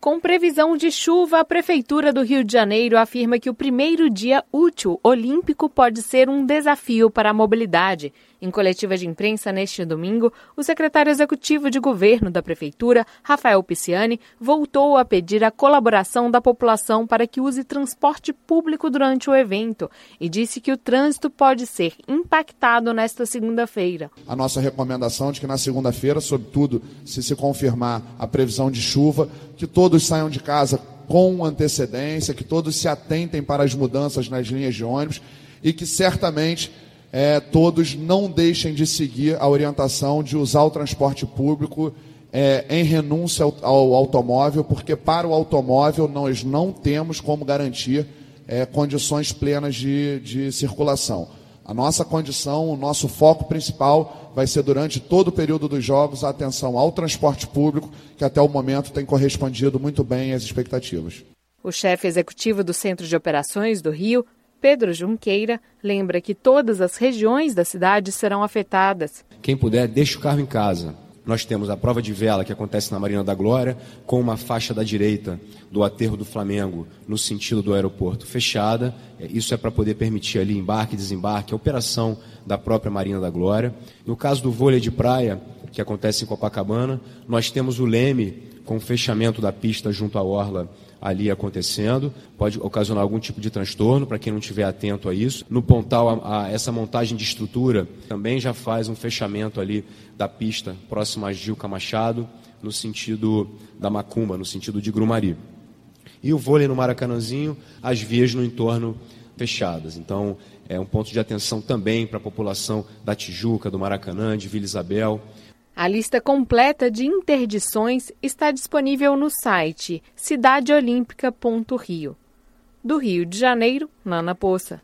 Com previsão de chuva, a Prefeitura do Rio de Janeiro afirma que o primeiro dia útil olímpico pode ser um desafio para a mobilidade. Em coletiva de imprensa neste domingo, o secretário executivo de governo da Prefeitura, Rafael Pisciani, voltou a pedir a colaboração da população para que use transporte público durante o evento e disse que o trânsito pode ser impactado nesta segunda-feira. A nossa recomendação de que na segunda-feira, sobretudo se se confirmar a previsão de chuva, que todos saiam de casa com antecedência, que todos se atentem para as mudanças nas linhas de ônibus e que certamente é, todos não deixem de seguir a orientação de usar o transporte público é, em renúncia ao, ao, automóvel, porque para o automóvel nós não temos como garantir é, condições plenas de, de circulação. A nossa condição, o nosso foco principal vai ser durante todo o período dos jogos a atenção ao transporte público, que até o momento tem correspondido muito bem às expectativas. O chefe executivo do Centro de Operações do Rio, Pedro Junqueira, lembra que todas as regiões da cidade serão afetadas. Quem puder, deixe o carro em casa nós temos a prova de vela que acontece na Marina da Glória, com uma faixa da direita do aterro do Flamengo no sentido do aeroporto fechada. É, isso é para poder permitir ali embarque e desembarque, a operação da própria Marina da Glória. No caso do vôlei de praia, que acontece em Copacabana, nós temos o Leme com o fechamento da pista junto à orla ali acontecendo, pode ocasionar algum tipo de transtorno para quem não estiver atento a isso. No Pontal, a, a, essa montagem de estrutura também já faz um fechamento ali da pista próximo a Gilca Machado, no sentido da Macumba, no sentido de Grumari. E o vôlei no Maracanãzinho, as vias no entorno fechadas. Então, é um ponto de atenção também para a população da Tijuca, do Maracanã, de Vila Isabel, a lista completa de interdições está disponível no site cidadeolimpica.rio. Do Rio de Janeiro, Nana Poça.